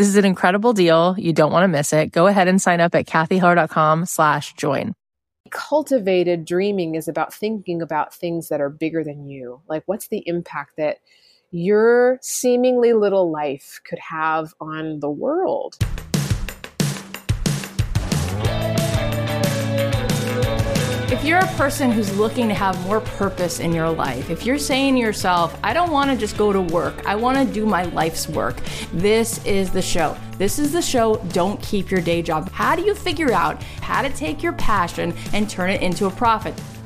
this is an incredible deal. You don't want to miss it. Go ahead and sign up at kathyheller.com slash join. Cultivated dreaming is about thinking about things that are bigger than you. Like what's the impact that your seemingly little life could have on the world? If you're a person who's looking to have more purpose in your life, if you're saying to yourself, I don't want to just go to work, I want to do my life's work, this is the show. This is the show, Don't Keep Your Day Job. How do you figure out how to take your passion and turn it into a profit?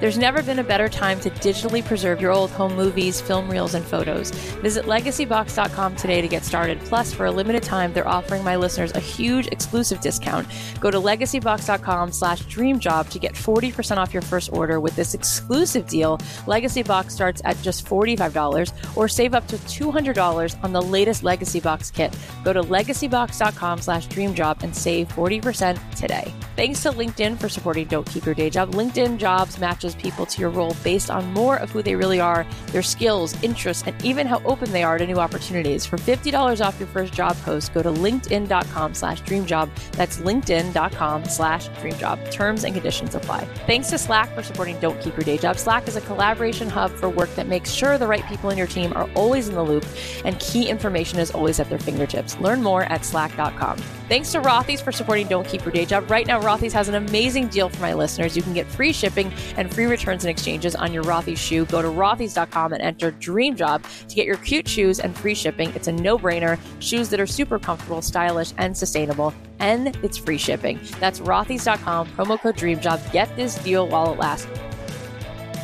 There's never been a better time to digitally preserve your old home movies, film reels, and photos. Visit legacybox.com today to get started. Plus, for a limited time, they're offering my listeners a huge exclusive discount. Go to legacybox.com slash dreamjob to get 40% off your first order with this exclusive deal. Legacy Box starts at just $45 or save up to $200 on the latest Legacy Box kit. Go to legacybox.com slash dreamjob and save 40% today. Thanks to LinkedIn for supporting Don't Keep Your Day Job. LinkedIn Jobs matches people to your role based on more of who they really are, their skills, interests, and even how open they are to new opportunities. For $50 off your first job post, go to linkedin.com slash dreamjob. That's linkedin.com slash dreamjob. Terms and conditions apply. Thanks to Slack for supporting Don't Keep Your Day Job. Slack is a collaboration hub for work that makes sure the right people in your team are always in the loop and key information is always at their fingertips. Learn more at slack.com. Thanks to Rothy's for supporting Don't Keep Your Day Job. Right now, Rothy's has an amazing deal for my listeners. You can get free shipping and free returns and exchanges on your Rothy's shoe. Go to rothys.com and enter Dream Job to get your cute shoes and free shipping. It's a no brainer. Shoes that are super comfortable, stylish, and sustainable. And it's free shipping. That's rothys.com, promo code Dream Job. Get this deal while it lasts.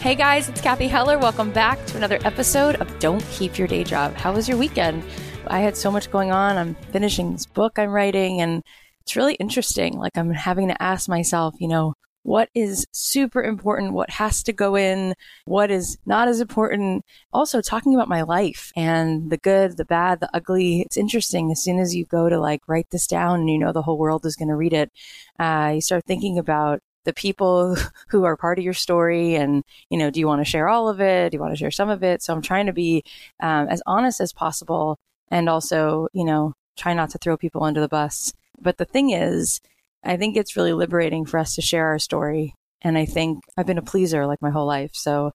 Hey guys, it's Kathy Heller. Welcome back to another episode of Don't Keep Your Day Job. How was your weekend? I had so much going on. I'm finishing this book I'm writing and it's really interesting. Like I'm having to ask myself, you know, what is super important, what has to go in, what is not as important. Also talking about my life and the good, the bad, the ugly. It's interesting. As soon as you go to like write this down and you know the whole world is going to read it, uh, you start thinking about the people who are part of your story and you know do you want to share all of it do you want to share some of it so i'm trying to be um, as honest as possible and also, you know, try not to throw people under the bus. But the thing is, I think it's really liberating for us to share our story. And I think I've been a pleaser like my whole life. So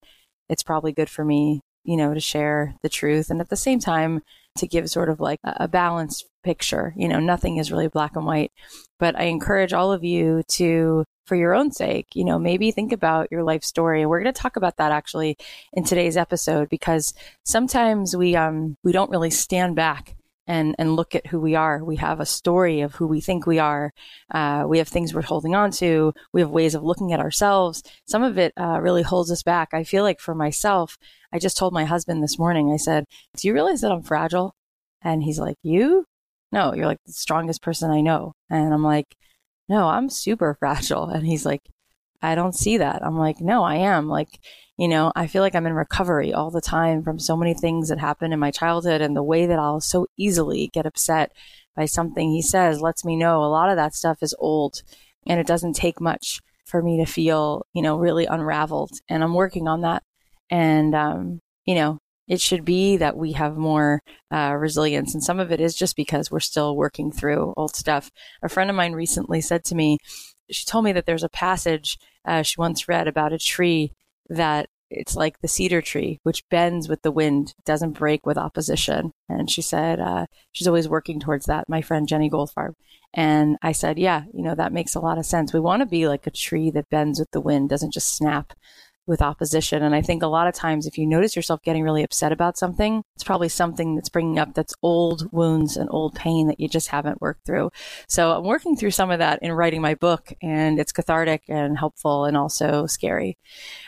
it's probably good for me, you know, to share the truth and at the same time to give sort of like a balanced picture. You know, nothing is really black and white. But I encourage all of you to, for your own sake, you know, maybe think about your life story. We're going to talk about that actually in today's episode because sometimes we, um, we don't really stand back and and look at who we are. We have a story of who we think we are. Uh, we have things we're holding on to. We have ways of looking at ourselves. Some of it uh, really holds us back. I feel like for myself, I just told my husband this morning. I said, "Do you realize that I'm fragile?" And he's like, "You? No, you're like the strongest person I know." And I'm like, "No, I'm super fragile." And he's like, "I don't see that." I'm like, "No, I am." Like you know, I feel like I'm in recovery all the time from so many things that happened in my childhood and the way that I'll so easily get upset by something he says lets me know a lot of that stuff is old and it doesn't take much for me to feel, you know, really unraveled. And I'm working on that. And, um, you know, it should be that we have more uh, resilience. And some of it is just because we're still working through old stuff. A friend of mine recently said to me, she told me that there's a passage uh, she once read about a tree that it's like the cedar tree, which bends with the wind, doesn't break with opposition. And she said, uh, she's always working towards that, my friend Jenny Goldfarb. And I said, yeah, you know, that makes a lot of sense. We want to be like a tree that bends with the wind, doesn't just snap with opposition. And I think a lot of times, if you notice yourself getting really upset about something, it's probably something that's bringing up that's old wounds and old pain that you just haven't worked through. So I'm working through some of that in writing my book, and it's cathartic and helpful and also scary.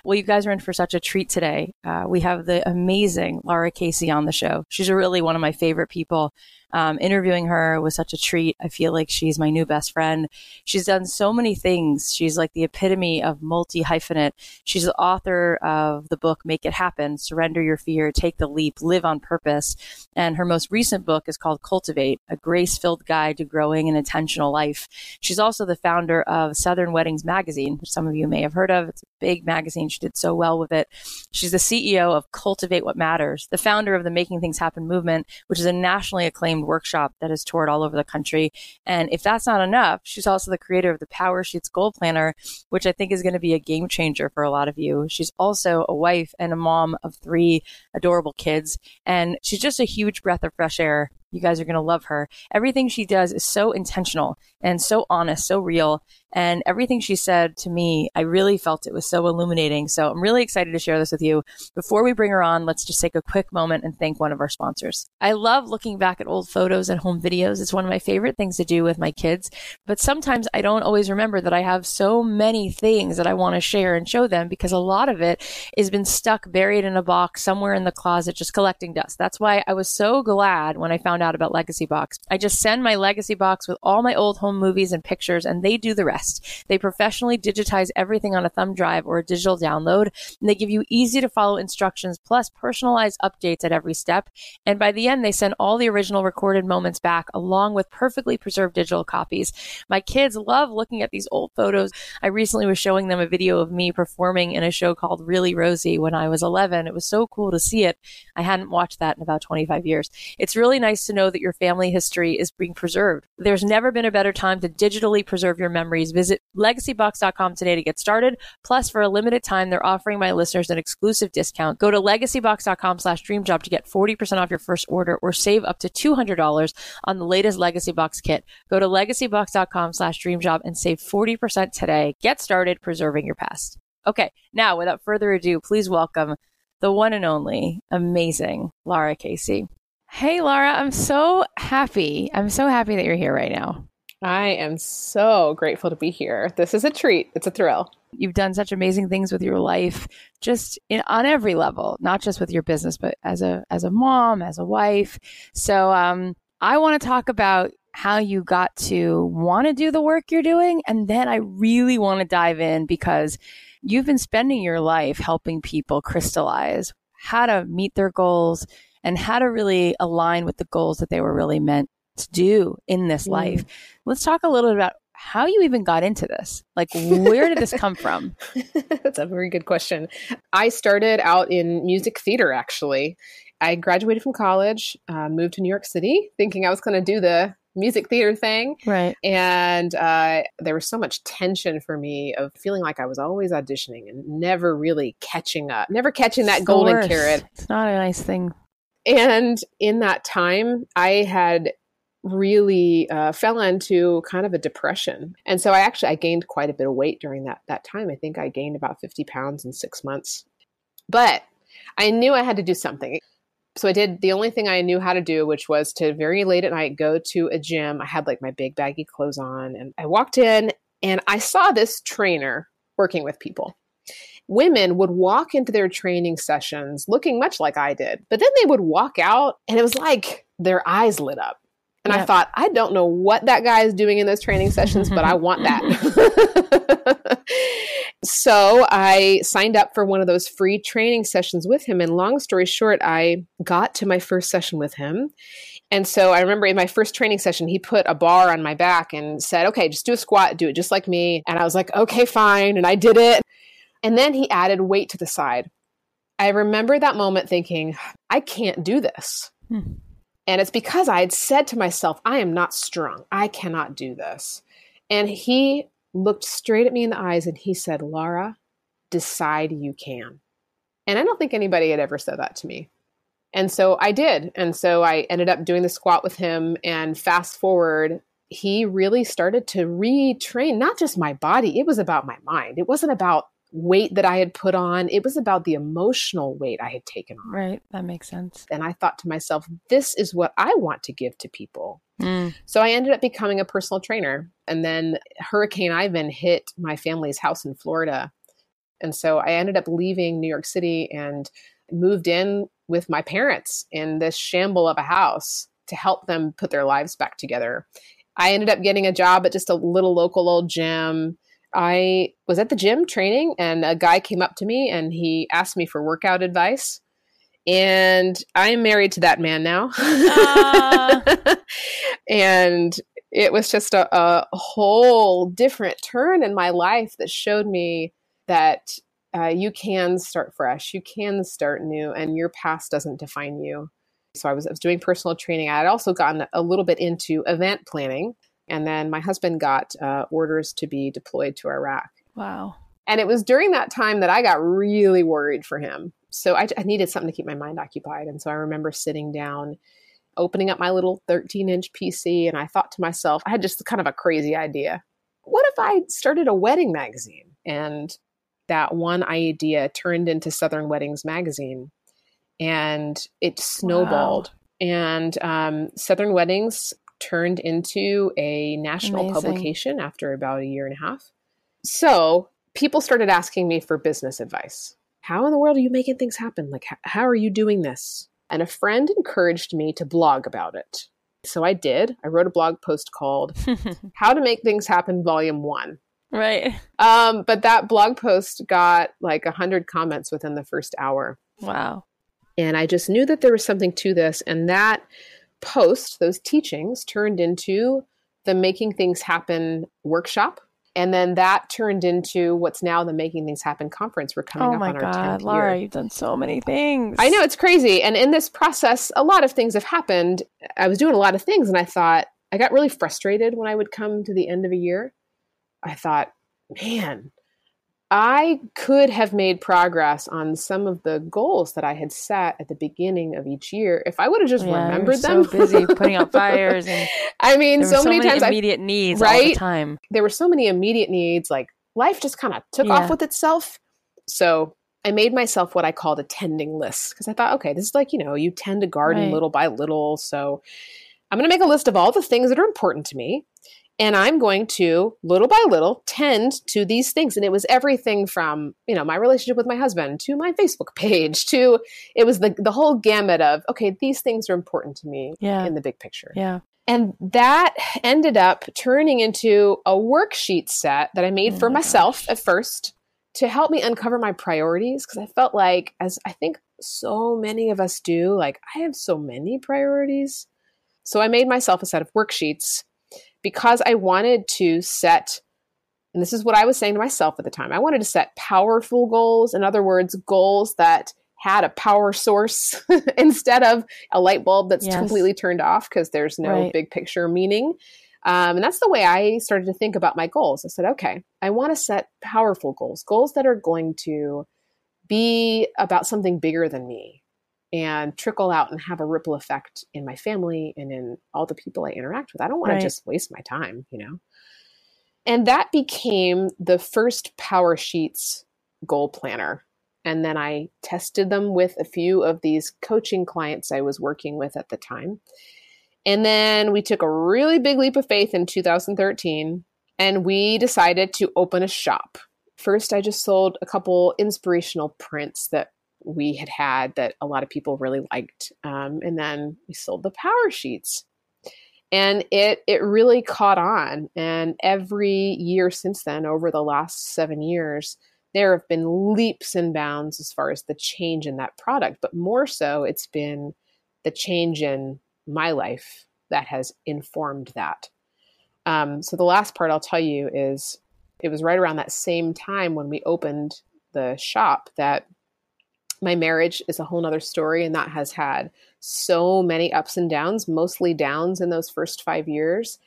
Well, you guys are in for such a treat today. Uh, we have the amazing Lara Casey on the show. She's really one of my favorite people. Um, interviewing her was such a treat. I feel like she's my new best friend. She's done so many things. She's like the epitome of multi hyphenate. She's the author of the book Make It Happen, Surrender Your Fear, Take the Leap, Live on Purpose. And her most recent book is called Cultivate, a grace filled guide to growing an intentional life. She's also the founder of Southern Weddings Magazine, which some of you may have heard of. It's a big magazine. She did so well with it. She's the CEO of Cultivate What Matters, the founder of the Making Things Happen movement, which is a nationally acclaimed workshop that has toured all over the country. And if that's not enough, she's also the creator of the Power Sheets Goal Planner, which I think is going to be a game changer for a lot of you. She's also a wife and a mom of three adorable kids. And she's just a huge breath of fresh air you guys are going to love her. Everything she does is so intentional and so honest, so real. And everything she said to me, I really felt it was so illuminating. So I'm really excited to share this with you. Before we bring her on, let's just take a quick moment and thank one of our sponsors. I love looking back at old photos and home videos. It's one of my favorite things to do with my kids. But sometimes I don't always remember that I have so many things that I want to share and show them because a lot of it has been stuck buried in a box somewhere in the closet, just collecting dust. That's why I was so glad when I found out about Legacy Box. I just send my Legacy Box with all my old home movies and pictures and they do the rest. They professionally digitize everything on a thumb drive or a digital download, and they give you easy to follow instructions plus personalized updates at every step. And by the end, they send all the original recorded moments back along with perfectly preserved digital copies. My kids love looking at these old photos. I recently was showing them a video of me performing in a show called Really Rosie when I was 11. It was so cool to see it. I hadn't watched that in about 25 years. It's really nice to know that your family history is being preserved. There's never been a better time to digitally preserve your memories Visit legacybox.com today to get started. Plus, for a limited time, they're offering my listeners an exclusive discount. Go to legacybox.com slash dreamjob to get 40% off your first order or save up to $200 on the latest Legacy Box kit. Go to legacybox.com slash dreamjob and save 40% today. Get started preserving your past. Okay, now without further ado, please welcome the one and only amazing Lara Casey. Hey, Lara, I'm so happy. I'm so happy that you're here right now. I am so grateful to be here. This is a treat. It's a thrill. You've done such amazing things with your life, just in, on every level, not just with your business, but as a as a mom, as a wife. So, um, I want to talk about how you got to want to do the work you're doing, and then I really want to dive in because you've been spending your life helping people crystallize how to meet their goals and how to really align with the goals that they were really meant to do in this mm. life. Let's talk a little bit about how you even got into this. Like, where did this come from? That's a very good question. I started out in music theater, actually. I graduated from college, uh, moved to New York City, thinking I was going to do the music theater thing. Right. And uh, there was so much tension for me of feeling like I was always auditioning and never really catching up, never catching that golden carrot. It's not a nice thing. And in that time, I had really uh, fell into kind of a depression. And so i actually i gained quite a bit of weight during that that time. I think i gained about 50 pounds in six months. But i knew i had to do something. So i did the only thing i knew how to do which was to very late at night go to a gym. I had like my big baggy clothes on and i walked in and i saw this trainer working with people. Women would walk into their training sessions looking much like i did but then they would walk out and it was like their eyes lit up and yep. I thought, I don't know what that guy is doing in those training sessions, but I want that. so I signed up for one of those free training sessions with him. And long story short, I got to my first session with him. And so I remember in my first training session, he put a bar on my back and said, okay, just do a squat, do it just like me. And I was like, okay, fine. And I did it. And then he added weight to the side. I remember that moment thinking, I can't do this. Hmm. And it's because I had said to myself, I am not strong. I cannot do this. And he looked straight at me in the eyes and he said, Lara, decide you can. And I don't think anybody had ever said that to me. And so I did. And so I ended up doing the squat with him. And fast forward, he really started to retrain not just my body, it was about my mind. It wasn't about weight that I had put on, it was about the emotional weight I had taken on. Right. That makes sense. And I thought to myself, this is what I want to give to people. Mm. So I ended up becoming a personal trainer. And then Hurricane Ivan hit my family's house in Florida. And so I ended up leaving New York City and moved in with my parents in this shamble of a house to help them put their lives back together. I ended up getting a job at just a little local old gym. I was at the gym training, and a guy came up to me and he asked me for workout advice. And I'm married to that man now. Ah. and it was just a, a, whole different turn in my life that showed me that uh, you can start fresh, you can start new, and your past doesn't define you. So I was, I was doing personal training. I had also gotten a little bit into event planning. And then my husband got uh, orders to be deployed to Iraq. Wow. And it was during that time that I got really worried for him. So I, I needed something to keep my mind occupied. And so I remember sitting down, opening up my little 13 inch PC, and I thought to myself, I had just kind of a crazy idea. What if I started a wedding magazine? And that one idea turned into Southern Weddings magazine and it snowballed. Wow. And um, Southern Weddings turned into a national Amazing. publication after about a year and a half. So people started asking me for business advice. How in the world are you making things happen? Like, how, are you doing this? And a friend encouraged me to blog about it. So I did. I wrote a blog post called How to Make Things Happen, Volume One. Right. Um, but that blog post got like a hundred comments within the first hour. Wow. And I just knew that there was something to this. And that post, those teachings, turned into the Making Things Happen workshop. And then that turned into what's now the Making Things Happen conference. We're coming oh up on our God, 10th Lara, year. you've done so many things. I know it's crazy. And in this process, a lot of things have happened. I was doing a lot of things, and I thought I got really frustrated when I would come to the end of a year. I thought, man, I could have made progress on some of the goals that I had set at the beginning of each year if I would have just yeah, remembered them. so busy putting out fires and I mean, so, so, many, many times immediate I, needs right? all the time. There were so many immediate needs. Like life just kind of took Yeah. off with itself. So I made myself what I called a tending list because I thought, okay, this is like you know, you tend a garden Right. little by little. So I'm going to make a list of all the things that are important to me. And I'm going to little by little tend to these things. And it was everything from, you know, my relationship with my husband to my Facebook page to it was the the whole gamut of, okay, these things are important to me Yeah. in the big picture. Yeah. And that ended up turning into a worksheet set that I made Oh for my myself gosh. at first to help me uncover my priorities because I felt like as I think so many of us do, like I have so many priorities. So I made myself a set of worksheets because I wanted to set and this is what I was saying to myself at the time. I wanted to set powerful goals, in other words, goals that had a power source instead of a light bulb that's Yes. completely turned off because there's no Right. big picture meaning. Um, and that's the way I started to think about my goals. I said, okay, I want to set powerful goals, goals that are going to be about something bigger than me and trickle out and have a ripple effect in my family and in all the people I interact with. I don't want Right. to just waste my time, you know? And that became the first Power Sheets goal planner. And then I tested them with a few of these coaching clients I was working with at the time. And then we took a really big leap of faith in 2013 and we decided to open a shop. First, I just sold a couple inspirational prints that we had had that a lot of people really liked. Um, and then we sold the power sheets. And it it really caught on. And every year since then, over the last seven years, there have been leaps and bounds as far as the change in that product. But more so, it's been the change in my life that has informed that. Um, so the last part I'll tell you is it was right around that same time when we opened the shop that my marriage is a whole nother story and that has had so many ups and downs mostly downs in those first five years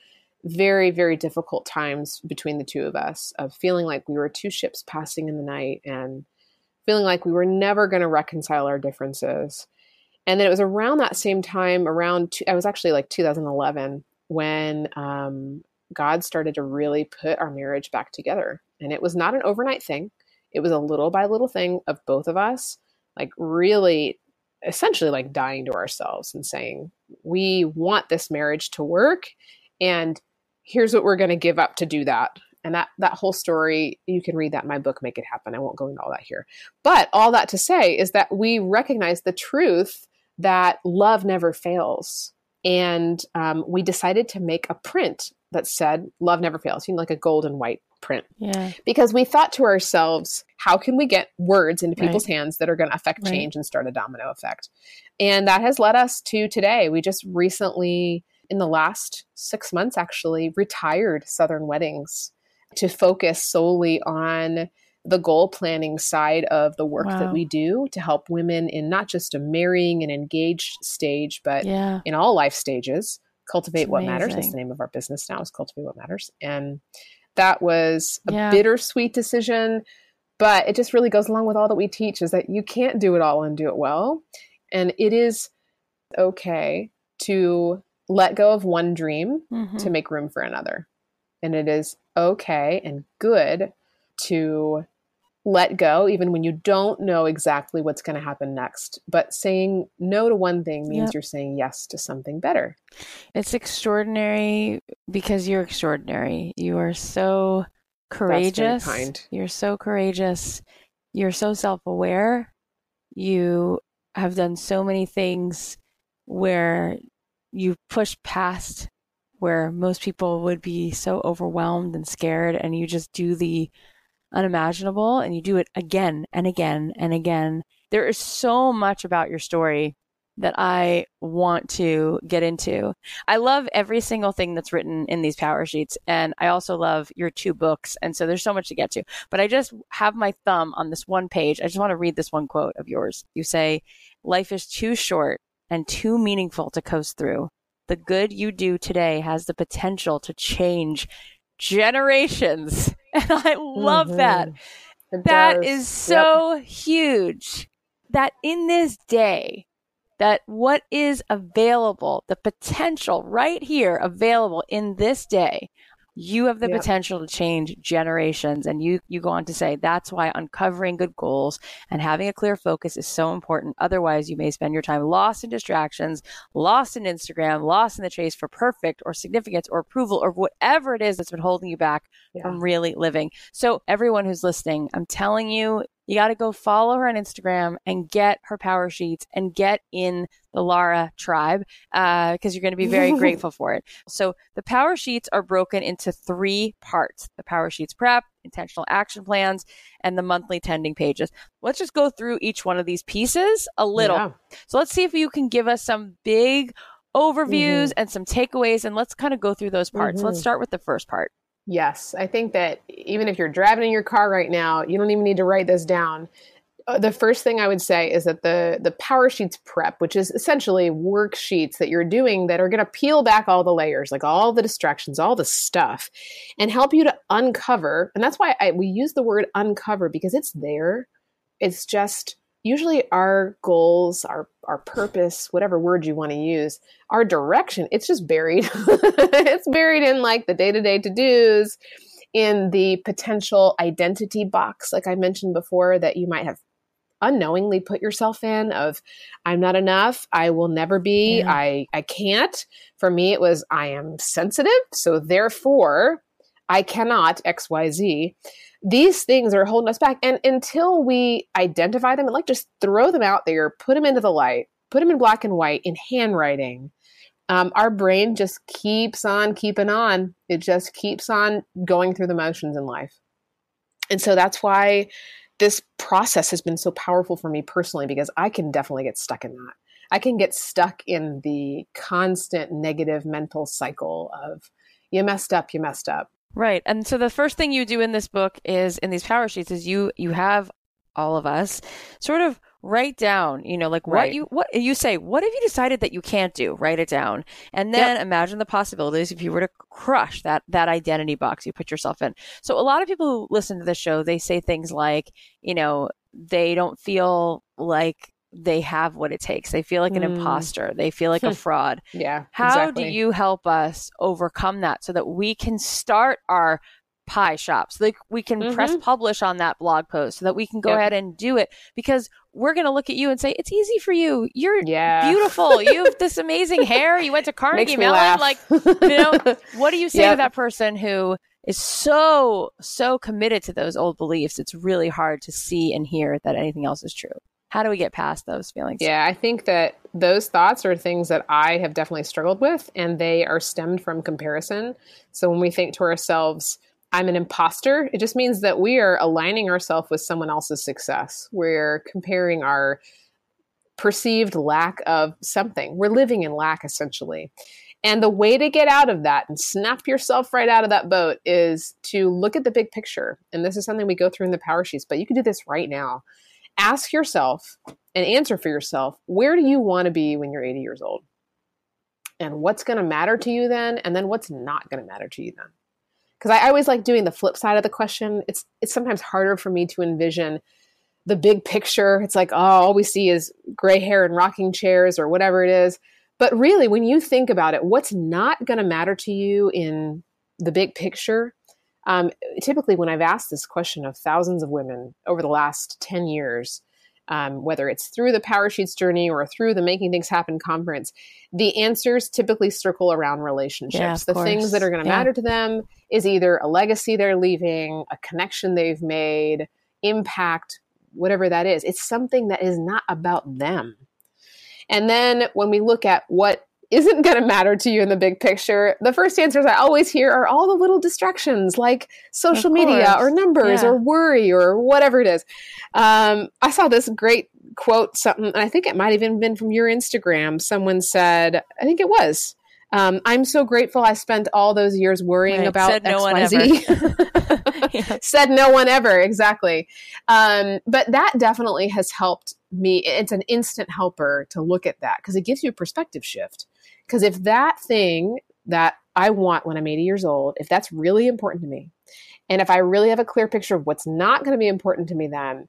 very very difficult times between the two of us of feeling like we were two ships passing in the night and feeling like we were never going to reconcile our differences. And then it was around that same time, around, two, I was actually like 2011, when um, God started to really put our marriage back together. And it was not an overnight thing, it was a little by little thing of both of us, like really essentially like dying to ourselves and saying, we want this marriage to work. And here's what we're going to give up to do that. And that that whole story you can read that in my book make it happen. I won't go into all that here. But all that to say is that we recognize the truth that love never fails. And um, we decided to make a print that said love never fails. You know like a gold and white print yeah because we thought to ourselves how can we get words into people's right. hands that are going to affect right. change and start a domino effect and that has led us to today we just recently in the last six months actually retired southern weddings to focus solely on the goal planning side of the work wow. that we do to help women in not just a marrying and engaged stage, but yeah. in all life stages. Cultivate what matters. That's the name of our business now is Cultivate What Matters. And that was a yeah. bittersweet decision, but it just really goes along with all that we teach is that you can't do it all and do it well. And it is okay to let go of one dream mm-hmm. to make room for another. And it is okay and good to let go even when you don't know exactly what's going to happen next. But saying no to one thing means yep. you're saying yes to something better. It's extraordinary because you're extraordinary. You are so courageous. Kind. you're so courageous. You're so self-aware. You have done so many things where you push past where most people would be so overwhelmed and scared and you just do the unimaginable and you do it again and again and again. There is so much about your story that I want to get into. I love every single thing that's written in these power sheets. And I also love your two books. And so there's so much to get to. But I just have my thumb on this one page. I just want to read this one quote of yours. You say, Life is too short and too meaningful to coast through. The good you do today has the potential to change generations. And I love mm-hmm. that. It that does. is so yep. huge that in this day, that what is available, the potential right here available in this day you have the yep. potential to change generations and you you go on to say that's why uncovering good goals and having a clear focus is so important otherwise you may spend your time lost in distractions lost in instagram lost in the chase for perfect or significance or approval or whatever it is that's been holding you back yeah. from really living so everyone who's listening i'm telling you you got to go follow her on Instagram and get her power sheets and get in the Lara tribe because uh, you're going to be very grateful for it. So the power sheets are broken into three parts the power sheets prep, intentional action plans, and the monthly tending pages. Let's just go through each one of these pieces a little. Yeah. So let's see if you can give us some big overviews mm-hmm. and some takeaways and let's kind of go through those parts. Mm-hmm. Let's start with the first part. Yes, I think that even if you're driving in your car right now, you don't even need to write this down. Uh, the first thing I would say is that the the Power Sheets prep, which is essentially worksheets that you're doing that are going to peel back all the layers, like all the distractions, all the stuff, and help you to uncover. And that's why I, we use the word uncover because it's there. It's just usually our goals, our our purpose, whatever word you want to use, our direction, it's just buried. it's buried in like the day-to-day to-dos, in the potential identity box like I mentioned before that you might have unknowingly put yourself in of I'm not enough, I will never be, yeah. I I can't. For me it was I am sensitive, so therefore I cannot XYZ these things are holding us back. And until we identify them and like just throw them out there, put them into the light, put them in black and white in handwriting, um, our brain just keeps on keeping on. It just keeps on going through the motions in life. And so that's why this process has been so powerful for me personally because I can definitely get stuck in that. I can get stuck in the constant negative mental cycle of you messed up, you messed up. Right. And so the first thing you do in this book is in these power sheets is you you have all of us sort of write down, you know, like what right. you what you say, what have you decided that you can't do? Write it down. And then yep. imagine the possibilities if you were to crush that that identity box you put yourself in. So a lot of people who listen to the show, they say things like, you know, they don't feel like they have what it takes. They feel like an mm. imposter. They feel like a fraud. Yeah. How exactly. do you help us overcome that so that we can start our pie shops? Like we can mm-hmm. press publish on that blog post so that we can go yep. ahead and do it because we're going to look at you and say it's easy for you. You're yeah. beautiful. You have this amazing hair. You went to Carnegie Mellon. Like, you know, what do you say yep. to that person who is so so committed to those old beliefs? It's really hard to see and hear that anything else is true how do we get past those feelings? Yeah, I think that those thoughts are things that I have definitely struggled with, and they are stemmed from comparison. So when we think to ourselves, I'm an imposter, it just means that we are aligning ourselves with someone else's success. We're comparing our perceived lack of something. We're living in lack essentially. And the way to get out of that and snap yourself right out of that boat is to look at the big picture. And this is something we go through in the power sheets, but you can do this right now ask yourself and answer for yourself where do you want to be when you're 80 years old? And what's going to matter to you then? And then what's not going to matter to you then? Because I always like doing the flip side of the question. It's it's sometimes harder for me to envision the big picture. It's like, oh, all we see is gray hair and rocking chairs or whatever it is. But really, when you think about it, what's not going to matter to you in the big picture um, typically, when I've asked this question of thousands of women over the last 10 years, um, whether it's through the Power Sheets journey or through the Making Things Happen conference, the answers typically circle around relationships. Yeah, the course. things that are going to yeah. matter to them is either a legacy they're leaving, a connection they've made, impact, whatever that is. It's something that is not about them. And then when we look at what isn't going to matter to you in the big picture, the first answers I always hear are all the little distractions like social media or numbers yeah. or worry or whatever it is. Um, I saw this great quote, something, and I think it might have even been from your Instagram. Someone said, I think it was. Um, I'm so grateful I spent all those years worrying right. about Said XYZ. yeah. Said no one ever, exactly. Um, but that definitely has helped me. It's an instant helper to look at that because it gives you a perspective shift. Because if that thing that I want when I'm 80 years old, if that's really important to me, and if I really have a clear picture of what's not going to be important to me, then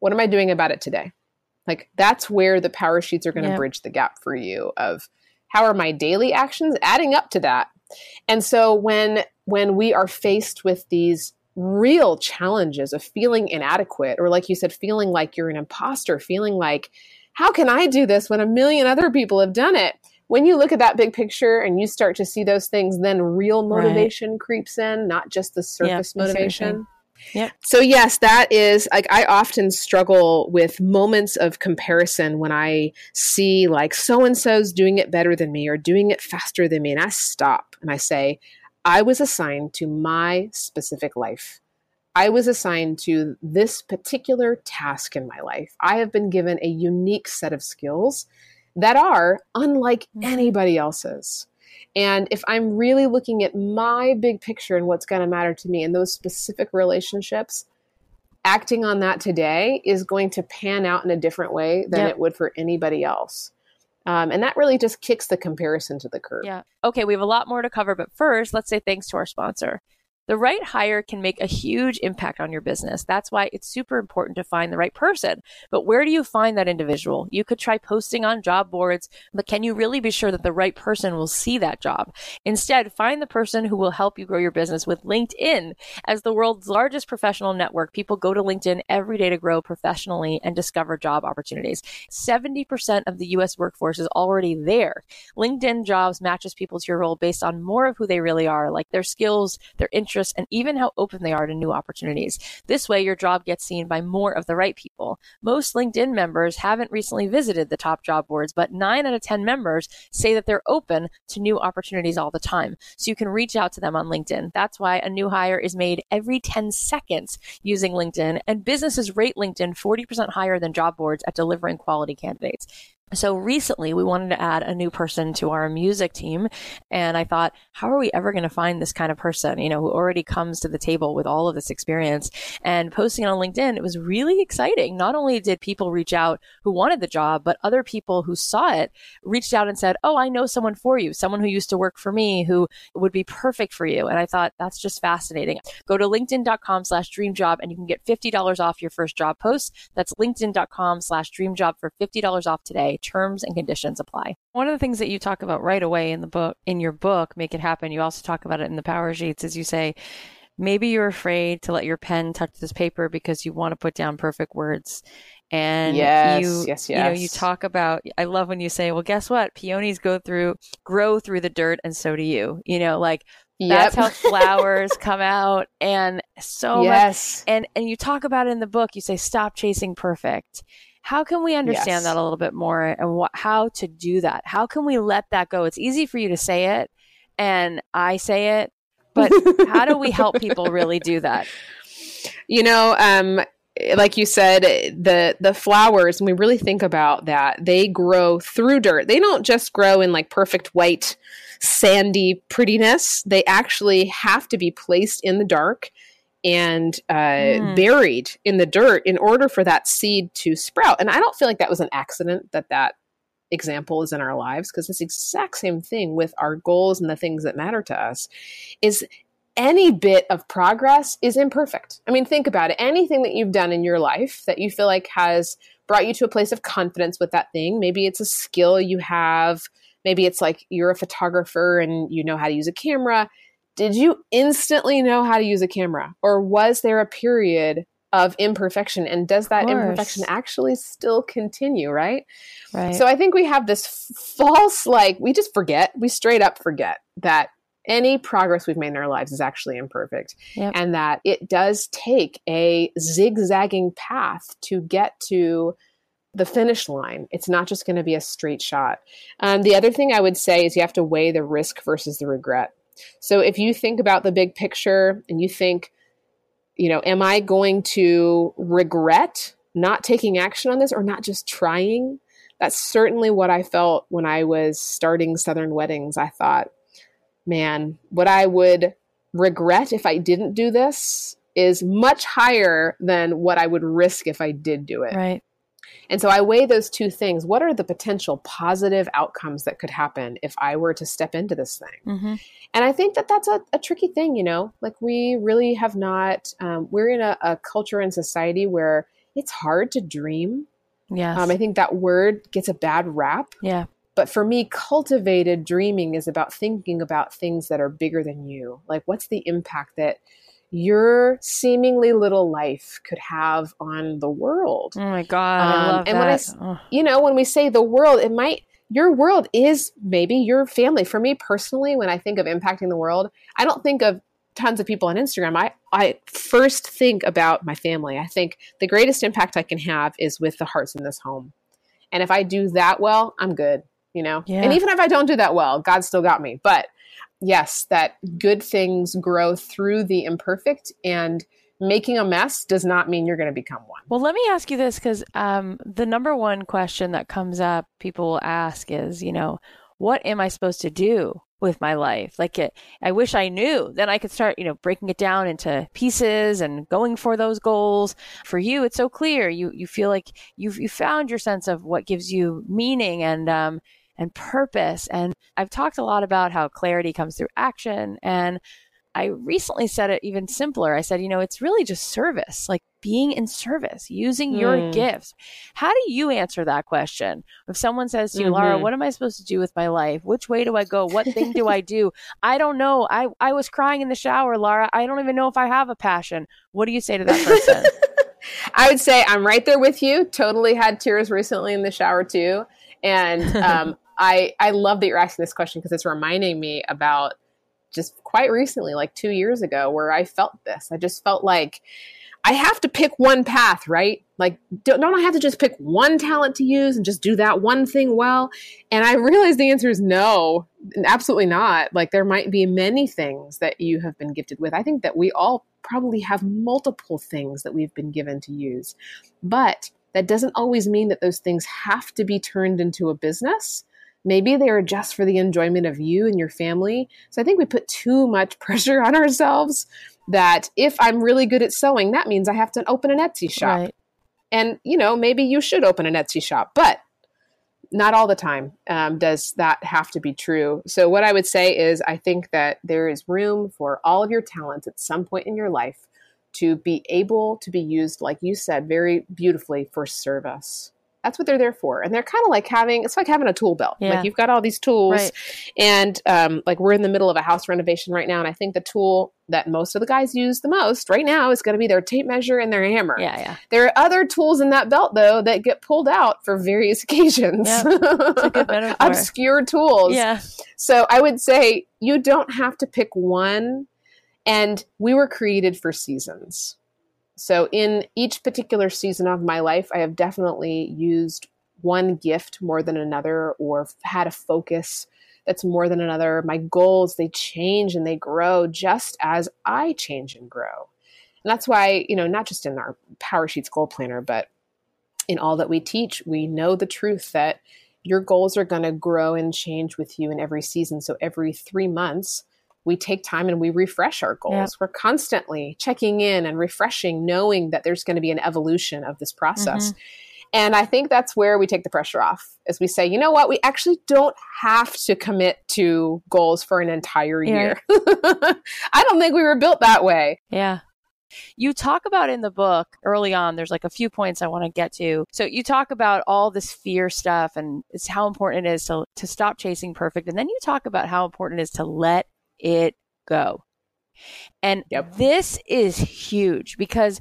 what am I doing about it today? Like that's where the power sheets are going to bridge the gap for you of how are my daily actions adding up to that? And so when when we are faced with these real challenges of feeling inadequate or like you said feeling like you're an imposter, feeling like how can I do this when a million other people have done it? When you look at that big picture and you start to see those things, then real motivation right. creeps in, not just the surface motivation. Yeah. So yes, that is like I often struggle with moments of comparison when I see like so and so's doing it better than me or doing it faster than me and I stop and I say I was assigned to my specific life. I was assigned to this particular task in my life. I have been given a unique set of skills that are unlike mm-hmm. anybody else's. And if I'm really looking at my big picture and what's going to matter to me in those specific relationships, acting on that today is going to pan out in a different way than yep. it would for anybody else. Um, and that really just kicks the comparison to the curb. Yeah. Okay, we have a lot more to cover, but first, let's say thanks to our sponsor. The right hire can make a huge impact on your business. That's why it's super important to find the right person. But where do you find that individual? You could try posting on job boards, but can you really be sure that the right person will see that job? Instead, find the person who will help you grow your business with LinkedIn. As the world's largest professional network, people go to LinkedIn every day to grow professionally and discover job opportunities. 70% of the US workforce is already there. LinkedIn jobs matches people to your role based on more of who they really are, like their skills, their interests, and even how open they are to new opportunities. This way, your job gets seen by more of the right people. Most LinkedIn members haven't recently visited the top job boards, but nine out of 10 members say that they're open to new opportunities all the time. So you can reach out to them on LinkedIn. That's why a new hire is made every 10 seconds using LinkedIn, and businesses rate LinkedIn 40% higher than job boards at delivering quality candidates. So recently we wanted to add a new person to our music team. And I thought, how are we ever going to find this kind of person, you know, who already comes to the table with all of this experience and posting on LinkedIn? It was really exciting. Not only did people reach out who wanted the job, but other people who saw it reached out and said, Oh, I know someone for you, someone who used to work for me who would be perfect for you. And I thought that's just fascinating. Go to linkedin.com slash dream job and you can get $50 off your first job post. That's linkedin.com slash dream job for $50 off today terms and conditions apply. One of the things that you talk about right away in the book, in your book, Make It Happen, you also talk about it in the Power Sheets, is you say, maybe you're afraid to let your pen touch this paper because you want to put down perfect words. And yes, you, yes, yes. you know, you talk about, I love when you say, well, guess what? Peonies go through, grow through the dirt and so do you, you know, like that's how flowers come out and so yes. much. And, and you talk about it in the book, you say, stop chasing perfect. How can we understand yes. that a little bit more and what, how to do that? How can we let that go? It's easy for you to say it and I say it, but how do we help people really do that? You know, um, like you said, the the flowers, when we really think about that, they grow through dirt. They don't just grow in like perfect white, sandy prettiness. They actually have to be placed in the dark and uh, mm. buried in the dirt in order for that seed to sprout. And I don't feel like that was an accident that that example is in our lives because it's the exact same thing with our goals and the things that matter to us is any bit of progress is imperfect. I mean, think about it. Anything that you've done in your life that you feel like has brought you to a place of confidence with that thing, maybe it's a skill you have, maybe it's like you're a photographer and you know how to use a camera did you instantly know how to use a camera or was there a period of imperfection and does that imperfection actually still continue right right so i think we have this false like we just forget we straight up forget that any progress we've made in our lives is actually imperfect yep. and that it does take a zigzagging path to get to the finish line. It's not just going to be a straight shot. Um, the other thing I would say is you have to weigh the risk versus the regret. So if you think about the big picture and you think, you know, am I going to regret not taking action on this or not just trying? That's certainly what I felt when I was starting Southern Weddings. I thought, man, what I would regret if I didn't do this is much higher than what I would risk if I did do it. Right. And so I weigh those two things. What are the potential positive outcomes that could happen if I were to step into this thing? Mm-hmm. And I think that that's a, a, tricky thing, you know, like we really have not, um, we're in a, a, culture and society where it's hard to dream. Yes. Um, I think that word gets a bad rap. Yeah. But for me, cultivated dreaming is about thinking about things that are bigger than you. Like, what's the impact that your seemingly little life could have on the world. Oh my god, um, I love and that. when I, you know, when we say the world, it might your world is maybe your family. For me personally, when I think of impacting the world, I don't think of tons of people on Instagram. I I first think about my family. I think the greatest impact I can have is with the hearts in this home. And if I do that well, I'm good, you know. Yeah. And even if I don't do that well, God still got me. But yes, that good things grow through the imperfect and making a mess does not mean you're going to become one. Well, let me ask you this because um, the number one question that comes up, people will ask is, you know, what am I supposed to do with my life? Like, it, I wish I knew. Then I could start, you know, breaking it down into pieces and going for those goals. For you, it's so clear. You you feel like you've you found your sense of what gives you meaning and um, and purpose. And I've talked a lot about how clarity comes through action. And I recently said it even simpler. I said, you know, it's really just service, like being in service, using mm. your hmm. gifts. How do you answer that question? If someone says to you, mm-hmm. Lara, what am I supposed to do with my life? Which way do I go? What thing do I do? I don't know. I, I was crying in the shower, Lara. I don't even know if I have a passion. What do you say to that person? I would say I'm right there with you. Totally had tears recently in the shower too. And um, I I love that you're asking this question because it's reminding me about just quite recently, like two years ago, where I felt this. I just felt like I have to pick one path, right? Like, don't, don't I have to just pick one talent to use and just do that one thing well? And I realized the answer is no, absolutely not. Like, there might be many things that you have been gifted with. I think that we all probably have multiple things that we've been given to use. But That doesn't always mean that those things have to be turned into a business. Maybe they are just for the enjoyment of you and your family. So I think we put too much pressure on ourselves that if I'm really good at sewing, that means I have to open an Etsy shop. Right. And, you know, maybe you should open an Etsy shop, but not all the time um, does that have to be true. So, what I would say is, I think that there is room for all of your talents at some point in your life to be able to be used, like you said, very beautifully for service that's what they're there for. And they're kind of like having it's like having a tool belt. Yeah. like you've got all these tools right. and um, like we're in the middle of a house renovation right now and i think the tool that most of the guys use the most right now is going to be their tape measure and their hammer. Yeah yeah. There are other tools in that belt though that get pulled out for various occasions. Yep. obscure tools. Yeah. So i would say you don't have to pick one and we were created for seasons so, in each particular season of my life, I have definitely used one gift more than another or had a focus that's more than another. My goals, they change and they grow just as I change and grow. And that's why, you know, not just in our Power Sheets Goal Planner, but in all that we teach, we know the truth that your goals are going to grow and change with you in every season. So every three months, we take time and we refresh our goals. We're constantly checking in and refreshing, knowing that there's going to be an evolution of this process. Mm-hmm. And I think that's where we take the pressure off as we say, you know what, we actually don't have to commit to goals for an entire year. I don't think we were built that way. Yeah. You talk about in the book early on, there's like a few points I want to get to. So you talk about all this fear stuff and it's how important it is to, to stop chasing perfect. And then you talk about how important it is to let it go. And yep. this is huge because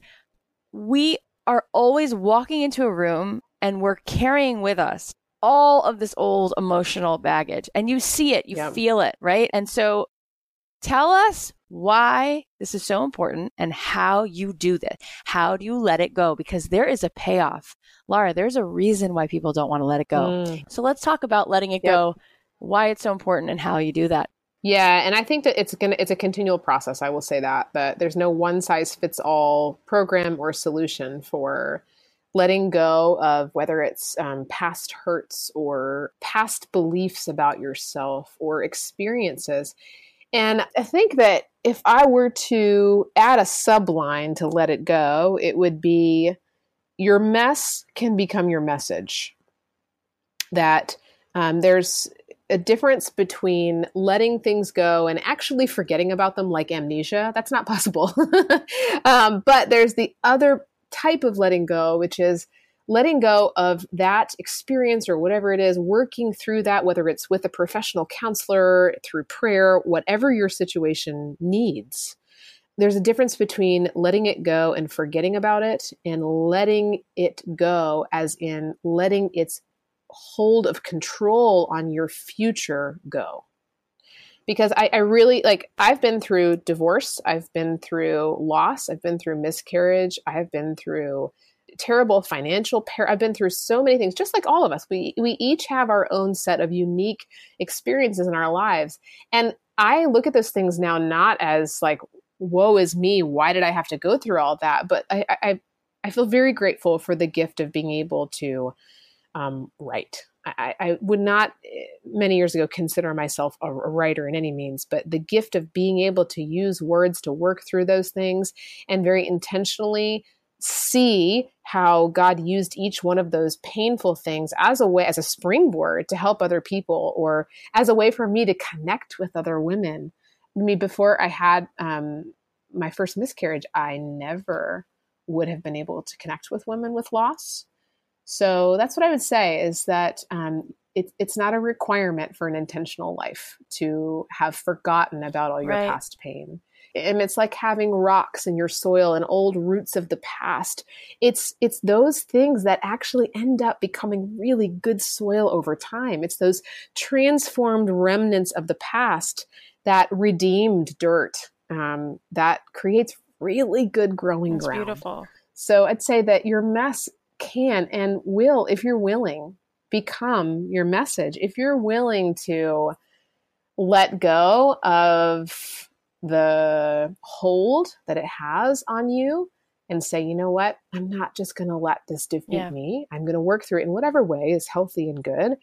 we are always walking into a room and we're carrying with us all of this old emotional baggage. And you see it, you yep. feel it, right? And so tell us why this is so important and how you do this. How do you let it go? Because there is a payoff. Lara, there's a reason why people don't want to let it go. Mm. So let's talk about letting it yep. go, why it's so important, and how you do that. Yeah, and I think that it's gonna it's a continual process. I will say that that there's no one size fits all program or solution for letting go of whether it's um, past hurts or past beliefs about yourself or experiences. And I think that if I were to add a subline to let it go, it would be your mess can become your message. That um, there's a difference between letting things go and actually forgetting about them like amnesia. That's not possible. um, but there's the other type of letting go, which is letting go of that experience or whatever it is, working through that, whether it's with a professional counselor, through prayer, whatever your situation needs. There's a difference between letting it go and forgetting about it and letting it go, as in letting its hold of control on your future go. Because I, I, really like i've been through divorce i've been through loss i've been through miscarriage i've been through terrible financial pair i've been through so many things just like all of us. We we each have our own set of unique experiences in our lives. And i look at those things now not as like woe is me why did i have to go through all that? But i i, I feel very grateful for the gift of being able to um, write. I, I, would not eh, many years ago consider myself a, writer in any means, but the gift of being able to use words to work through those things and very intentionally see how God used each one of those painful things as a way, as a springboard to help other people or as a way for me to connect with other women. I mean, before I had um, my first miscarriage, I never would have been able to connect with women with loss. So that's what I would say is that um, it, it's not a requirement for an intentional life to have forgotten about all your right. past pain. And it's like having rocks in your soil and old roots of the past. It's it's those things that actually end up becoming really good soil over time. It's those transformed remnants of the past that redeemed dirt um, that creates really good growing That's ground. Beautiful. So I'd say that your mess can and will, if you're willing, become your message. If you're willing to let go of the hold that it has on you, and say, you know what? I'm not just going to let this defeat Yeah. me. I'm going to work through it in whatever way is healthy and good.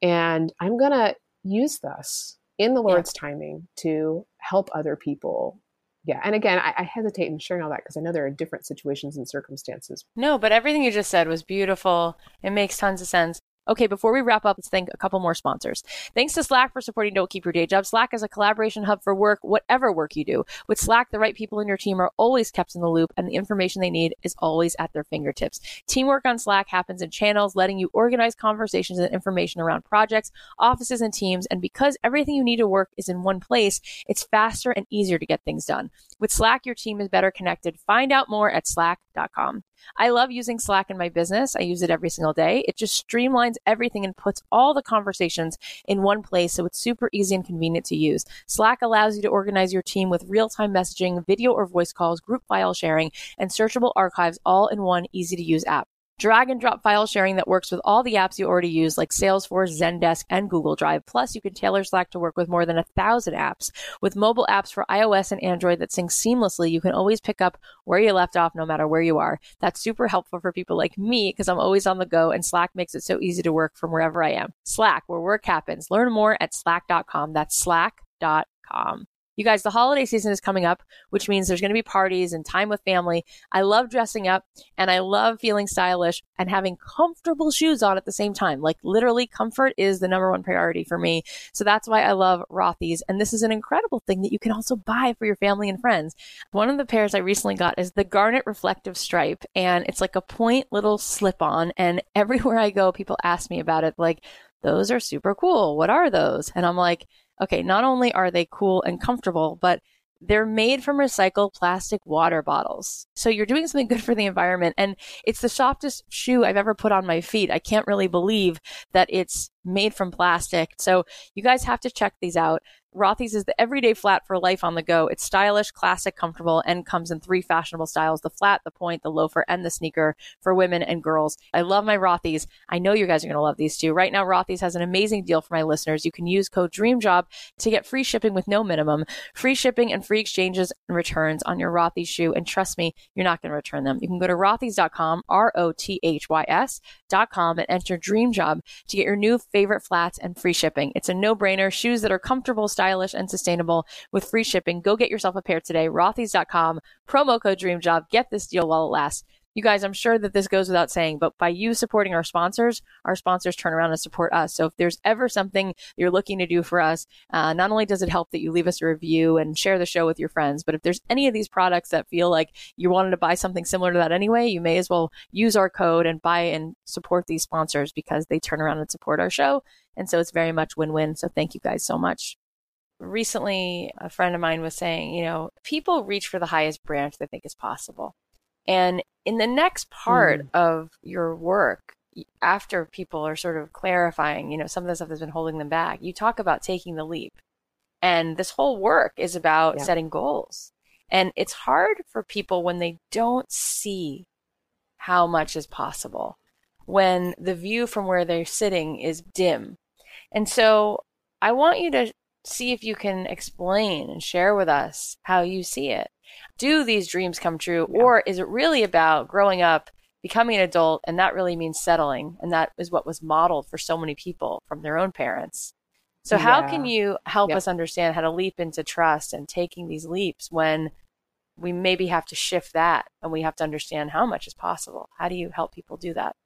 And I'm going to use this in the Yeah. Lord's timing to help other people. Yeah. And again, I, I hesitate in sharing all that because I know there are different situations and circumstances. No, but everything you just said was beautiful. It makes tons of sense. Okay, before we wrap up, let's thank a couple more sponsors. Thanks to Slack for supporting Don't Keep Your Day Job. Slack is a collaboration hub for work, whatever work you do. With Slack, the right people in your team are always kept in the loop and the information they need is always at their fingertips. Teamwork on Slack happens in channels, letting you organize conversations and information around projects, offices, and teams. And because everything you need to work is in one place, it's faster and easier to get things done. With Slack, your team is better connected. Find out more at slack.com. I love using Slack in my business. I use it every single day. It just streamlines everything and puts all the conversations in one place so it's super easy and convenient to use. Slack allows you to organize your team with real time messaging, video or voice calls, group file sharing, and searchable archives all in one easy to use app. Drag and drop file sharing that works with all the apps you already use, like Salesforce, Zendesk, and Google Drive. Plus, you can tailor Slack to work with more than a thousand apps. With mobile apps for iOS and Android that sync seamlessly, you can always pick up where you left off no matter where you are. That's super helpful for people like me because I'm always on the go, and Slack makes it so easy to work from wherever I am. Slack, where work happens. Learn more at slack.com. That's slack.com. You guys, the holiday season is coming up, which means there's going to be parties and time with family. I love dressing up and I love feeling stylish and having comfortable shoes on at the same time. Like literally comfort is the number one priority for me. So that's why I love Rothy's. And this is an incredible thing that you can also buy for your family and friends. One of the pairs I recently got is the Garnet Reflective Stripe and it's like a point little slip on. And everywhere I go, people ask me about it. Like, those are super cool. What are those? And I'm like, okay, not only are they cool and comfortable, but they're made from recycled plastic water bottles. So you're doing something good for the environment. And it's the softest shoe I've ever put on my feet. I can't really believe that it's made from plastic. So you guys have to check these out. Rothy's is the everyday flat for life on the go. It's stylish, classic, comfortable, and comes in three fashionable styles the flat, the point, the loafer, and the sneaker for women and girls. I love my Rothy's. I know you guys are going to love these too. Right now, Rothy's has an amazing deal for my listeners. You can use code DREAMJOB to get free shipping with no minimum, free shipping and free exchanges and returns on your Rothy's shoe. And trust me, you're not going to return them. You can go to rothys.com, R O T H Y S.com, and enter DREAMJOB to get your new favorite flats and free shipping. It's a no brainer. Shoes that are comfortable, stylish, and sustainable with free shipping. Go get yourself a pair today. Rothys.com, promo code DREAMJOB. Get this deal while it lasts. You guys, I'm sure that this goes without saying, but by you supporting our sponsors, our sponsors turn around and support us. So if there's ever something you're looking to do for us, uh, not only does it help that you leave us a review and share the show with your friends, but if there's any of these products that feel like you wanted to buy something similar to that anyway, you may as well use our code and buy and support these sponsors because they turn around and support our show. And so it's very much win win. So thank you guys so much recently a friend of mine was saying, you know, people reach for the highest branch they think is possible. And in the next part Mm. of your work, after people are sort of clarifying, you know, some of the stuff that's been holding them back, you talk about taking the leap. And this whole work is about Yeah. setting goals. And it's hard for people when they don't see how much is possible, when the view from where they're sitting is dim. And so I want you to see if you can explain and share with us how you see it. Do these dreams come true? Yeah. Or is it really about growing up, becoming an adult, and that really means settling? And that is what was modeled for so many people from their own parents. So, how Yeah. can you help Yep. us understand how to leap into trust and taking these leaps when we maybe have to shift that and we have to understand how much is possible? How do you help people do that?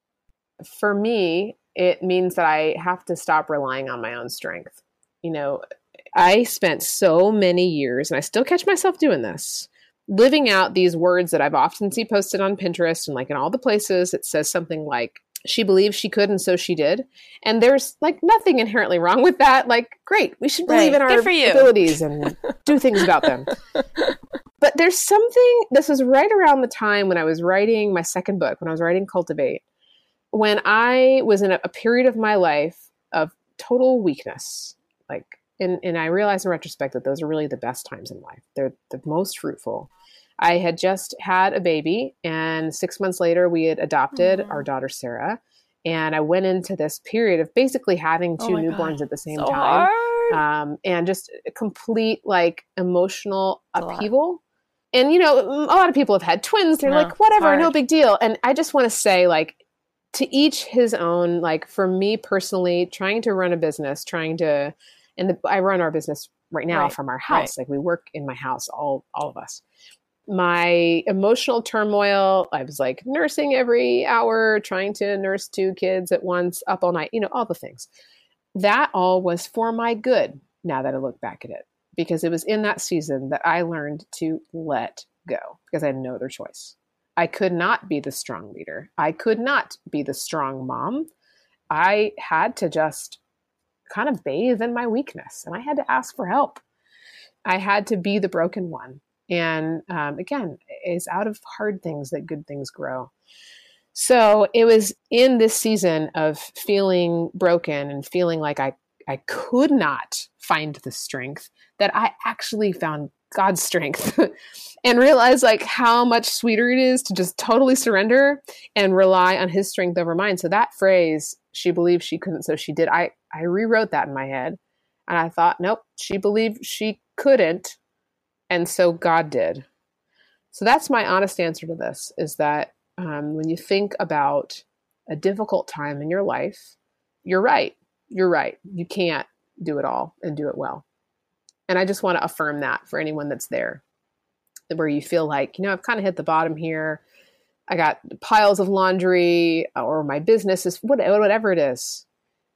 for me, it means that I have to stop relying on my own strength. You know, I spent so many years, and I still catch myself doing this, living out these words that I've often see posted on Pinterest and like in all the places. It says something like, she believed she could, and so she did. And there's like nothing inherently wrong with that. Like, great, we should believe Right. in our abilities and do things about them. But there's something, this was right around the time when I was writing my second book, when I was writing Cultivate, when I was in a, a period of my life of total weakness. Like, and, and I realized in retrospect that those are really the best times in life. They're the most fruitful. I had just had a baby, and six months later, we had adopted Aw. our daughter, Sarah. And I went into this period of basically having Oh two my newborns God. at the same so time um, and just a complete like emotional upheaval. And you know, a lot of people have had twins. They're No, like, whatever, no big deal. And I just want to say, like, to each his own. Like for me personally, trying to run a business, trying to, and the, I run our business right now Right, from our house. Like we work in my house, all all of us. My emotional turmoil. I was like nursing every hour, trying to nurse two kids at once, up all night. You know, all the things. That all was for my good. Now that I look back at it, because it was in that season that I learned to let go because I had no other choice. I could not be the strong leader. I could not be the strong mom. I had to just kind of bathe in my weakness and I had to ask for help. I had to be the broken one. And um, again, it's out of hard things that good things grow. So it was in this season of feeling broken and feeling like I, I could not find the strength that I actually found God's strength and realized like how much sweeter it is to just totally surrender and rely on his strength over mine. So that phrase, she believed she couldn't, so she did. I, I rewrote that in my head and I thought, nope, she believed she couldn't. And so God did. So that's my honest answer to this is that um, when you think about a difficult time in your life, you're right. You're right. You can't do it all and do it well. And I just want to affirm that for anyone that's there, where you feel like, you know, I've kind of hit the bottom here. I got piles of laundry or my business is whatever it is.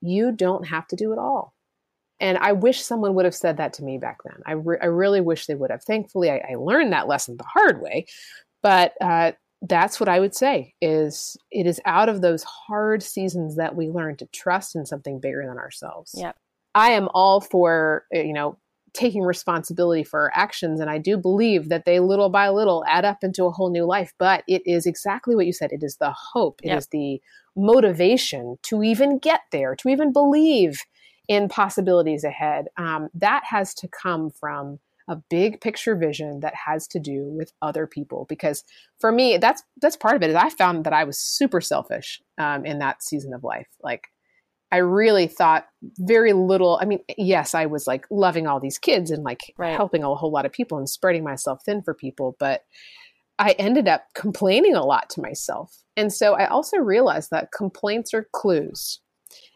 You don't have to do it all. And I wish someone would have said that to me back then. I, re- I really wish they would have. Thankfully, I, I learned that lesson the hard way. But uh, that's what I would say is it is out of those hard seasons that we learn to trust in something bigger than ourselves. Yep. I am all for, you know, taking responsibility for our actions. And I do believe that they little by little add up into a whole new life. But it is exactly what you said. It is the hope, It is Yep. the motivation to even get there, to even believe in possibilities ahead. Um, that has to come from a big picture vision that has to do with other people because for me that's that's part of it is i found that i was super selfish um, in that season of life like I really thought very little. I mean, yes, I was like loving all these kids and like Right. helping a whole lot of people and spreading myself thin for people, but I ended up complaining a lot to myself. And so I also realized that complaints are clues.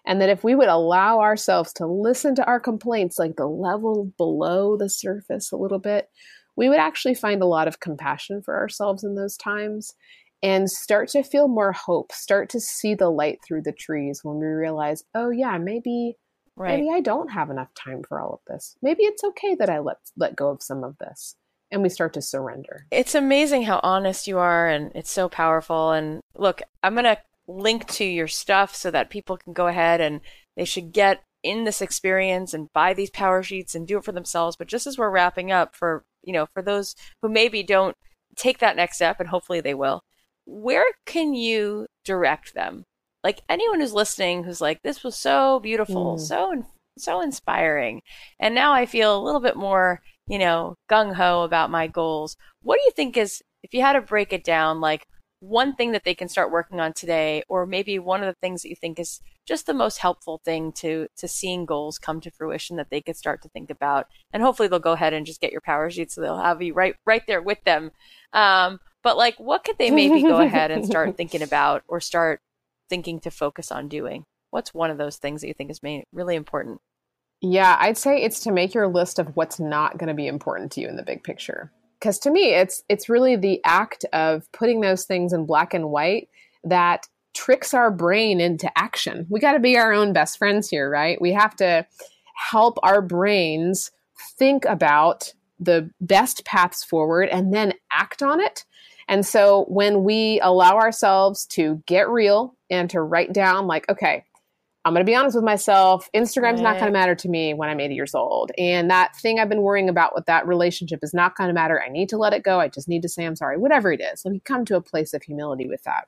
And that if we would allow ourselves to listen to our complaints, like the level below the surface a little bit, we would actually find a lot of compassion for ourselves in those times and start to feel more hope, start to see the light through the trees when we realize, oh yeah, maybe Right. maybe I don't have enough time for all of this. Maybe it's okay that I let let go of some of this. And we start to surrender. It's amazing how honest you are, and it's so powerful. And look, I'm going to link to your stuff so that people can go ahead and they should get in this experience and buy these power sheets and do it for themselves. But just as we're wrapping up, for you know, for those who maybe don't take that next step, and hopefully they will, where can you direct them? Like anyone who's listening, who's like, "This was so beautiful, Mm. so so inspiring," and now I feel a little bit more you know, gung ho about my goals. What do you think is, if you had to break it down, like one thing that they can start working on today, or maybe one of the things that you think is just the most helpful thing to to seeing goals come to fruition that they could start to think about, and hopefully they'll go ahead and just get your power sheet so they'll have you right right there with them. Um, but like, what could they maybe go ahead and start thinking about, or start thinking to focus on doing? What's one of those things that you think is main, really important? Yeah, I'd say it's to make your list of what's not going to be important to you in the big picture. Because to me, it's it's really the act of putting those things in black and white that tricks our brain into action. We got to be our own best friends here, right? We have to help our brains think about the best paths forward and then act on it. And so when we allow ourselves to get real and to write down, like, okay, I'm going to be honest with myself. Instagram's not going to matter to me when I'm 80 years old. And that thing I've been worrying about with that relationship is not going to matter. I need to let it go. I just need to say I'm sorry, whatever it is. Let me come to a place of humility with that.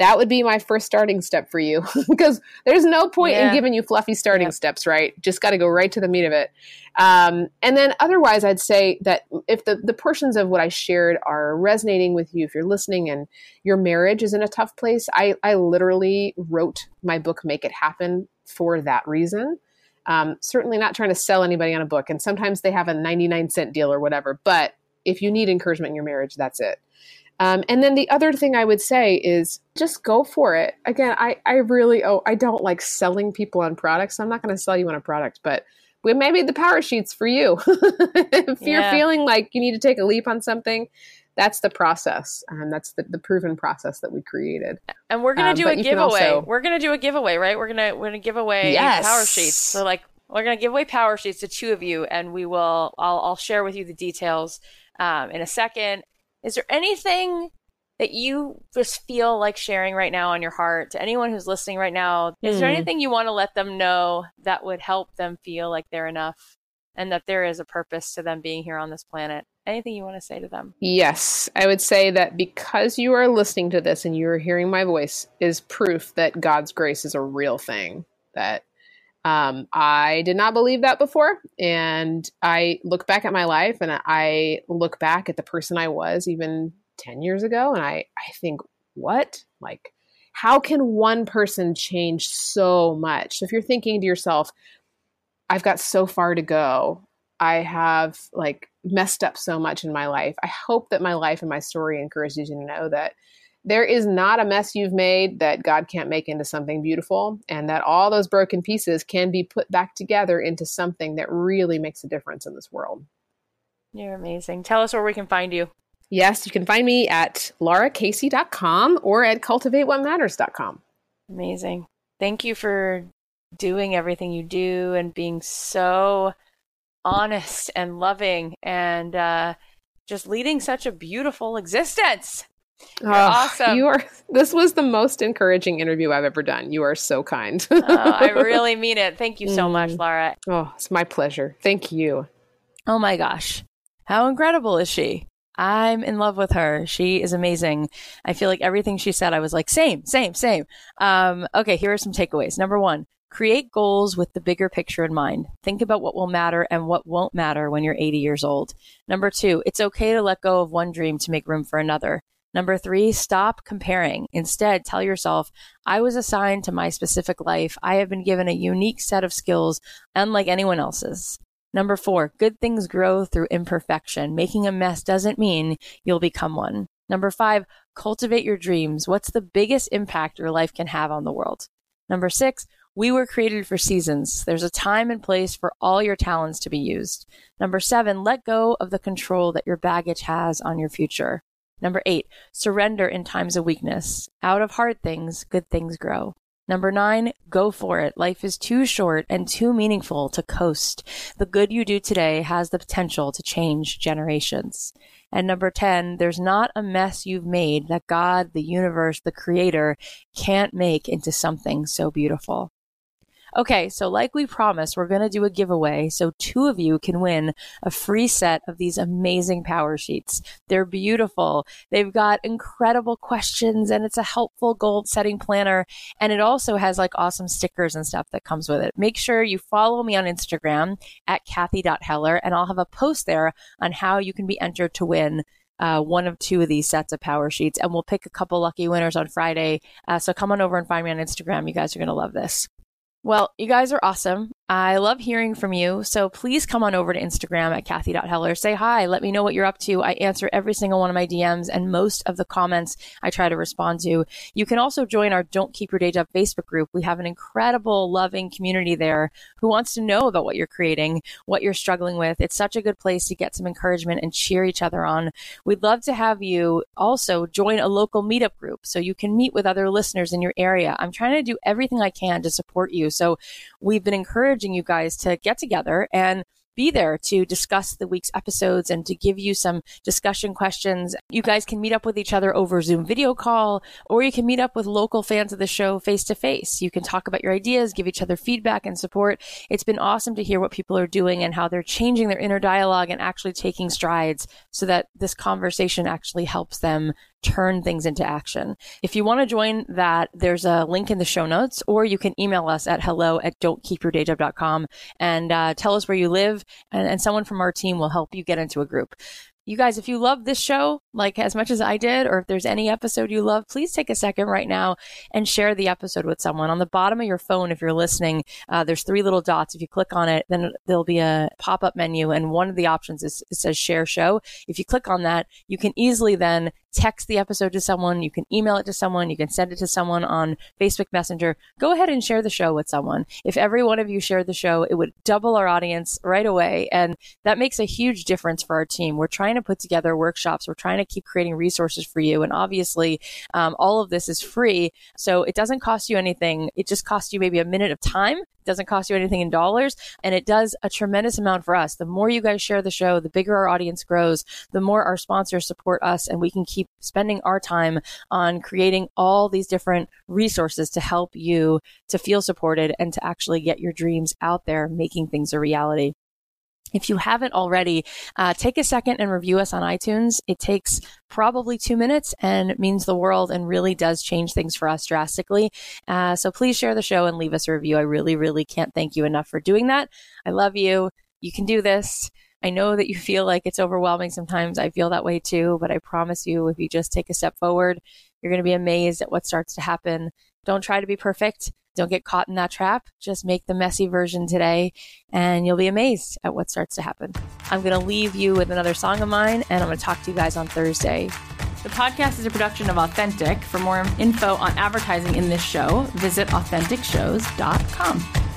That would be my first starting step for you because there's no point Yeah. in giving you fluffy starting steps, right? Just got to go right to the meat of it. Um, and then otherwise, I'd say that if the, the portions of what I shared are resonating with you, if you're listening and your marriage is in a tough place, I, I literally wrote my book, Make It Happen, for that reason. Um, certainly not trying to sell anybody on a book. And sometimes they have a 99 cent deal or whatever, but if you need encouragement in your marriage, that's it. Um, and then the other thing I would say is just go for it. Again, I, I really, oh, I don't like selling people on products. So I'm not going to sell you on a product, but we maybe the power sheets for you. if yeah. you're feeling like you need to take a leap on something, that's the process. and um, that's the, the proven process that we created. And we're gonna um, do a giveaway. Also... We're gonna do a giveaway, right? We're gonna we're gonna give away yes. power sheets. So like we're gonna give away power sheets to two of you, and we will. I'll I'll share with you the details um, in a second. Is there anything that you just feel like sharing right now on your heart to anyone who's listening right now? Is mm. there hmm. anything you want to let them know that would help them feel like they're enough and that there is a purpose to them being here on this planet? Anything you want to say to them? Yes, I would say that because you are listening to this and you are hearing my voice is proof that God's grace is a real thing. That um, I did not believe that before. And I look back at my life and I look back at the person I was even 10 years ago. And I, I think, what? Like, how can one person change so much? So if you're thinking to yourself, I've got so far to go, I have like messed up so much in my life. I hope that my life and my story encourages you to know that there is not a mess you've made that God can't make into something beautiful, and that all those broken pieces can be put back together into something that really makes a difference in this world. You're amazing. Tell us where we can find you. Yes, you can find me at laracasey.com or at cultivatewhatmatters.com. Amazing. Thank you for doing everything you do and being so honest and loving and uh, just leading such a beautiful existence. You're oh, awesome. You are. This was the most encouraging interview I've ever done. You are so kind. oh, I really mean it. Thank you so mm. much, Lara. Oh, it's my pleasure. Thank you. Oh my gosh, how incredible is she? I'm in love with her. She is amazing. I feel like everything she said, I was like, same, same, same. Um, okay, here are some takeaways. Number one, create goals with the bigger picture in mind. Think about what will matter and what won't matter when you're 80 years old. Number two, it's okay to let go of one dream to make room for another. Number three, stop comparing. Instead, tell yourself, I was assigned to my specific life. I have been given a unique set of skills, unlike anyone else's. Number four, good things grow through imperfection. Making a mess doesn't mean you'll become one. Number five, cultivate your dreams. What's the biggest impact your life can have on the world? Number six, we were created for seasons. There's a time and place for all your talents to be used. Number seven, let go of the control that your baggage has on your future. Number eight, surrender in times of weakness. Out of hard things, good things grow. Number nine, go for it. Life is too short and too meaningful to coast. The good you do today has the potential to change generations. And number 10, there's not a mess you've made that God, the universe, the creator can't make into something so beautiful. Okay, so like we promised, we're going to do a giveaway so two of you can win a free set of these amazing power sheets. They're beautiful. They've got incredible questions and it's a helpful goal setting planner. And it also has like awesome stickers and stuff that comes with it. Make sure you follow me on Instagram at Cathy.Heller and I'll have a post there on how you can be entered to win uh, one of two of these sets of power sheets, and we'll pick a couple lucky winners on Friday. Uh, so come on over and find me on Instagram. You guys are going to love this. Well, you guys are awesome. I love hearing from you. So please come on over to Instagram at Cathy.Heller. Say hi. Let me know what you're up to. I answer every single one of my DMs and most of the comments I try to respond to. You can also join our Don't Keep Your Day Job Facebook group. We have an incredible, loving community there who wants to know about what you're creating, what you're struggling with. It's such a good place to get some encouragement and cheer each other on. We'd love to have you also join a local meetup group so you can meet with other listeners in your area. I'm trying to do everything I can to support you. So we've been encouraging you guys to get together and be there to discuss the week's episodes and to give you some discussion questions. You guys can meet up with each other over Zoom video call, or you can meet up with local fans of the show face to face. You can talk about your ideas, give each other feedback and support. It's been awesome to hear what people are doing and how they're changing their inner dialogue and actually taking strides so that this conversation actually helps them turn things into action. If you want to join that, there's a link in the show notes, or you can email us at hello at don'tkeepyourdayjob.com and uh, tell us where you live, and, and someone from our team will help you get into a group. You guys, if you love this show, like as much as I did, or if there's any episode you love, please take a second right now and share the episode with someone. On the bottom of your phone, if you're listening, uh, there's three little dots. If you click on it, then there'll be a pop up menu, and one of the options is it says share show. If you click on that, you can easily then text the episode to someone, you can email it to someone, you can send it to someone on Facebook Messenger. Go ahead and share the show with someone. If every one of you shared the show, it would double our audience right away. And that makes a huge difference for our team. We're trying to put together workshops, we're trying to keep creating resources for you. And obviously, um, all of this is free. So it doesn't cost you anything. It just costs you maybe a minute of time It doesn't cost you anything in dollars and it does a tremendous amount for us. The more you guys share the show, the bigger our audience grows, the more our sponsors support us and we can keep spending our time on creating all these different resources to help you to feel supported and to actually get your dreams out there, making things a reality. If you haven't already, uh, take a second and review us on iTunes. It takes probably two minutes and means the world and really does change things for us drastically. Uh, so please share the show and leave us a review. I really, really can't thank you enough for doing that. I love you. You can do this. I know that you feel like it's overwhelming sometimes. I feel that way too, but I promise you, if you just take a step forward, you're going to be amazed at what starts to happen. Don't try to be perfect. Don't get caught in that trap. Just make the messy version today and you'll be amazed at what starts to happen. I'm going to leave you with another song of mine and I'm going to talk to you guys on Thursday. The podcast is a production of Authentic. For more info on advertising in this show, visit AuthenticShows.com.